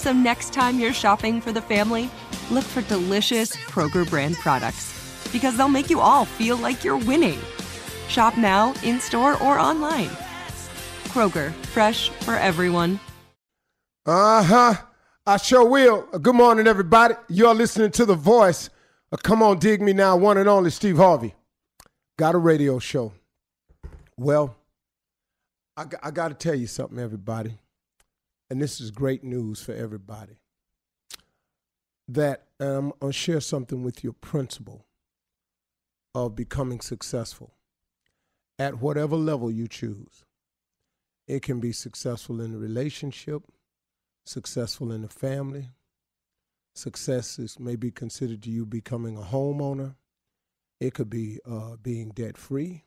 So next time you're shopping for the family, look for delicious Kroger brand products because they'll make you all feel like you're winning. Shop now, in store, or online. Kroger, fresh for everyone. Uh huh. I sure will. Good morning, everybody. You're listening to The Voice. Uh, come on, dig me now, one and only Steve Harvey. Got a radio show. Well, I, I got to tell you something, everybody. And this is great news for everybody. That um, to share something with you, principle of becoming successful at whatever level you choose. It can be successful in a relationship, successful in the family. Success is maybe considered to you becoming a homeowner. It could be uh, being debt free.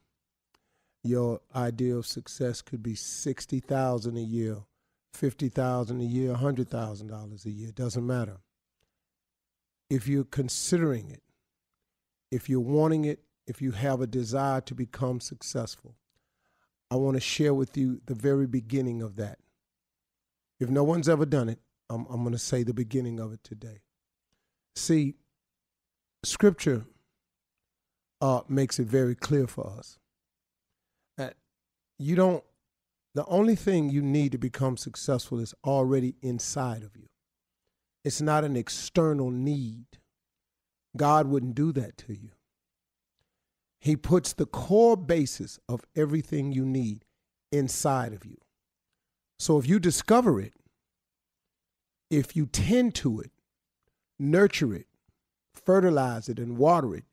Your idea of success could be sixty thousand a year, fifty thousand a year, hundred thousand dollars a year. Doesn't matter. If you're considering it, if you're wanting it, if you have a desire to become successful, I want to share with you the very beginning of that. If no one's ever done it, I'm, I'm going to say the beginning of it today. See, Scripture uh, makes it very clear for us that you don't, the only thing you need to become successful is already inside of you. It's not an external need. God wouldn't do that to you. He puts the core basis of everything you need inside of you. So if you discover it, if you tend to it, nurture it, fertilize it, and water it,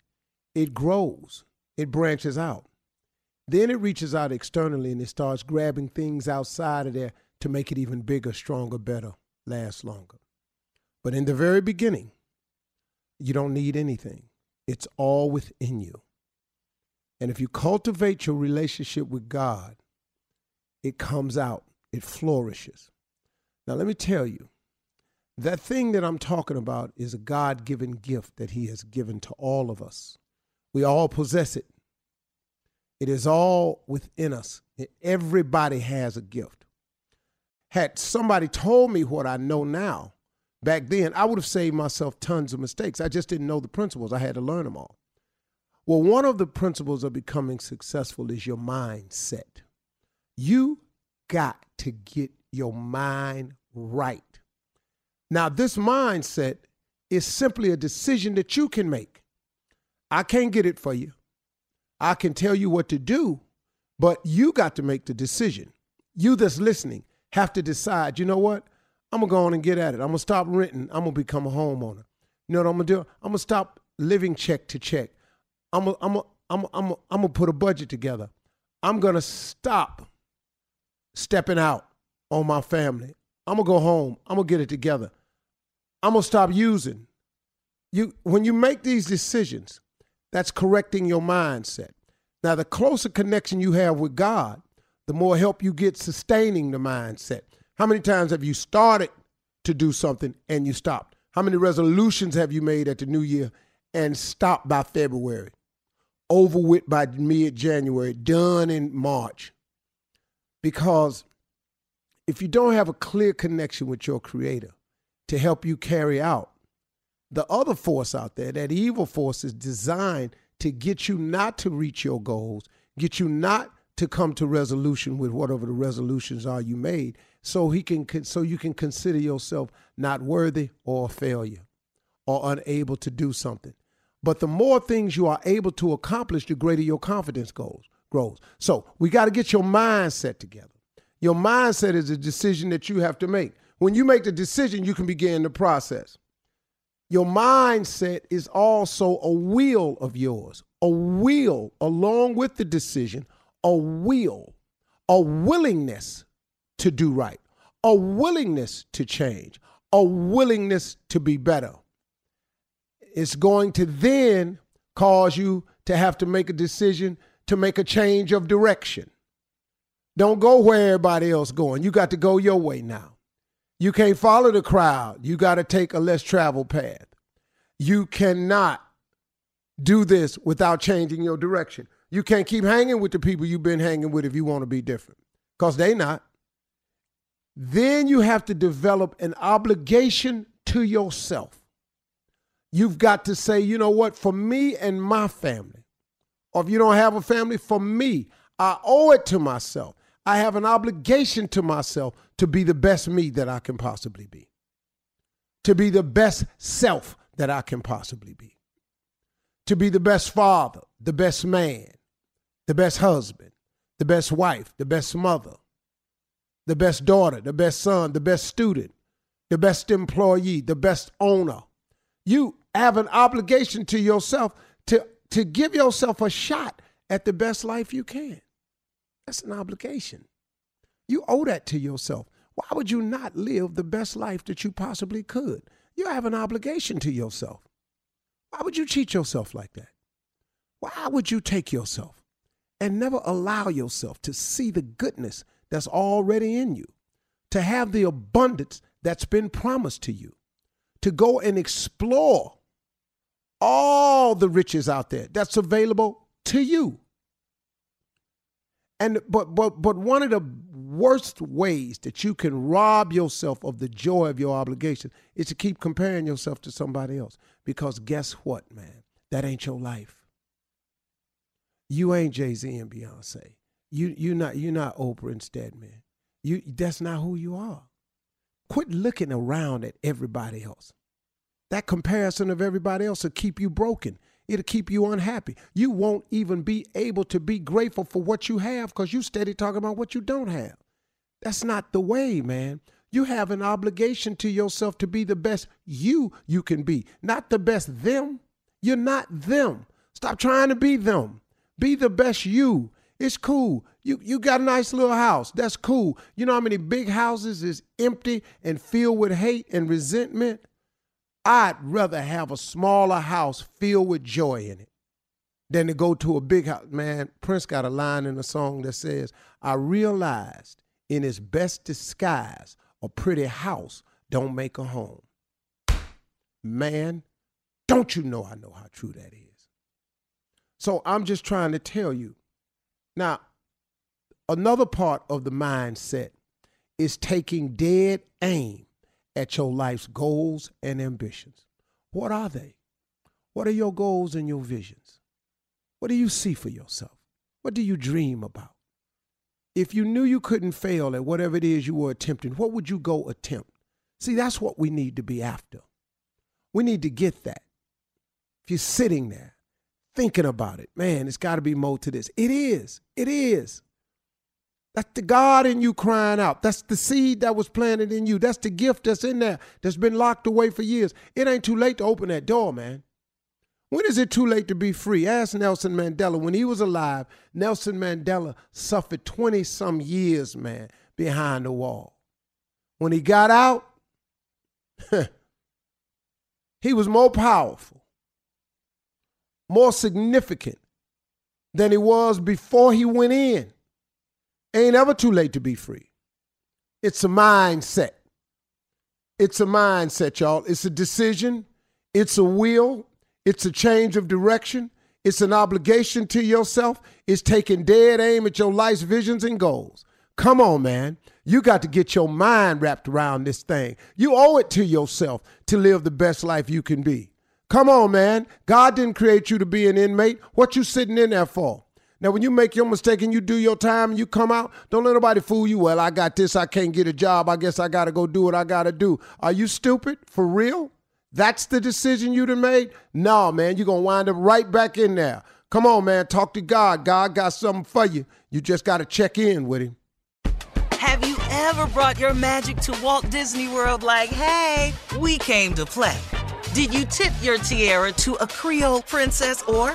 it grows, it branches out. Then it reaches out externally and it starts grabbing things outside of there to make it even bigger, stronger, better, last longer. But in the very beginning, you don't need anything, it's all within you. And if you cultivate your relationship with God, it comes out, it flourishes. Now, let me tell you, that thing that I'm talking about is a God given gift that He has given to all of us. We all possess it, it is all within us. Everybody has a gift. Had somebody told me what I know now back then, I would have saved myself tons of mistakes. I just didn't know the principles, I had to learn them all. Well, one of the principles of becoming successful is your mindset. You got to get your mind right. Now, this mindset is simply a decision that you can make. I can't get it for you. I can tell you what to do, but you got to make the decision. You that's listening have to decide, you know what? I'm gonna go on and get at it. I'm gonna stop renting. I'm gonna become a homeowner. You know what I'm gonna do? I'm gonna stop living check to check. I'm gonna, I'm I'm I'm I'm gonna put a budget together. I'm gonna stop stepping out on my family. I'm gonna go home. I'm gonna get it together. I'm gonna stop using. You when you make these decisions, that's correcting your mindset. Now, the closer connection you have with God, the more help you get sustaining the mindset. How many times have you started to do something and you stopped? How many resolutions have you made at the new year and stopped by February? Over with by mid January, done in March. Because if you don't have a clear connection with your creator to help you carry out the other force out there, that evil force is designed to get you not to reach your goals, get you not to come to resolution with whatever the resolutions are you made, so he can so you can consider yourself not worthy or a failure or unable to do something. But the more things you are able to accomplish, the greater your confidence goes grows. So we got to get your mindset together. Your mindset is a decision that you have to make. When you make the decision, you can begin the process. Your mindset is also a will of yours, a will along with the decision, a will, a willingness to do right, a willingness to change, a willingness to be better. It's going to then cause you to have to make a decision to make a change of direction. Don't go where everybody else going. You got to go your way now. You can't follow the crowd. You got to take a less traveled path. You cannot do this without changing your direction. You can't keep hanging with the people you've been hanging with if you want to be different, because they not. Then you have to develop an obligation to yourself. You've got to say, you know what, for me and my family, or if you don't have a family, for me, I owe it to myself. I have an obligation to myself to be the best me that I can possibly be, to be the best self that I can possibly be, to be the best father, the best man, the best husband, the best wife, the best mother, the best daughter, the best son, the best student, the best employee, the best owner. You have an obligation to yourself to, to give yourself a shot at the best life you can. That's an obligation. You owe that to yourself. Why would you not live the best life that you possibly could? You have an obligation to yourself. Why would you cheat yourself like that? Why would you take yourself and never allow yourself to see the goodness that's already in you, to have the abundance that's been promised to you, to go and explore all the riches out there that's available to you? And but but but one of the worst ways that you can rob yourself of the joy of your obligation is to keep comparing yourself to somebody else. Because guess what, man? That ain't your life. You ain't Jay Z and Beyonce. You you not you not Oprah and Stedman. You that's not who you are. Quit looking around at everybody else. That comparison of everybody else will keep you broken. It'll keep you unhappy. You won't even be able to be grateful for what you have because you steady talking about what you don't have. That's not the way, man. You have an obligation to yourself to be the best you you can be, not the best them. You're not them. Stop trying to be them. Be the best you. It's cool. You you got a nice little house. That's cool. You know how many big houses is empty and filled with hate and resentment? I'd rather have a smaller house filled with joy in it than to go to a big house. Man, Prince got a line in a song that says, I realized in its best disguise, a pretty house don't make a home. Man, don't you know I know how true that is? So I'm just trying to tell you. Now, another part of the mindset is taking dead aim at your life's goals and ambitions. What are they? What are your goals and your visions? What do you see for yourself? What do you dream about? if you knew you couldn't fail at whatever it is you were attempting, what would you go attempt? See, that's what we need to be after. We need to get that. If you're sitting there thinking about it, man, it's got to be more to this. It is. It is. That's the God in you crying out. That's the seed that was planted in you. That's the gift that's in there that's been locked away for years. It ain't too late to open that door, man. When is it too late to be free? Ask Nelson Mandela. When he was alive, Nelson Mandela suffered 20 some years, man, behind the wall. When he got out, he was more powerful, more significant than he was before he went in. Ain't ever too late to be free. It's a mindset. It's a mindset, y'all. It's a decision. It's a will. It's a change of direction. It's an obligation to yourself. It's taking dead aim at your life's visions and goals. Come on, man. You got to get your mind wrapped around this thing. You owe it to yourself to live the best life you can be. Come on, man. God didn't create you to be an inmate. What you sitting in there for? Now, when you make your mistake and you do your time and you come out, don't let nobody fool you. Well, I got this. I can't get a job. I guess I got to go do what I got to do. Are you stupid? For real? That's the decision you done made? No, man, you're going to wind up right back in there. Come on, man, talk to God. God got something for you. You just got to check in with him. Have you ever brought your magic to Walt Disney World like, hey, we came to play? Did you tip your tiara to a Creole princess or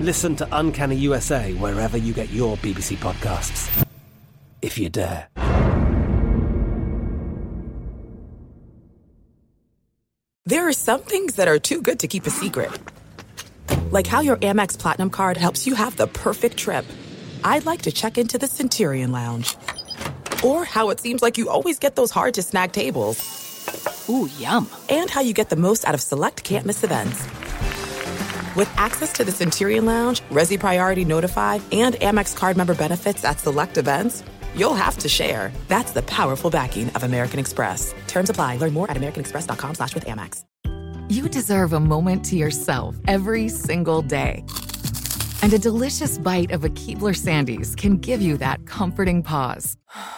Listen to Uncanny USA wherever you get your BBC podcasts, if you dare. There are some things that are too good to keep a secret. Like how your Amex Platinum card helps you have the perfect trip. I'd like to check into the Centurion Lounge. Or how it seems like you always get those hard to snag tables. Ooh, yum. And how you get the most out of select can't miss events. With access to the Centurion Lounge, Resy Priority Notify, and Amex card member benefits at select events, you'll have to share. That's the powerful backing of American Express. Terms apply. Learn more at americanexpress.com slash with Amex. You deserve a moment to yourself every single day. And a delicious bite of a Keebler Sandies can give you that comforting pause.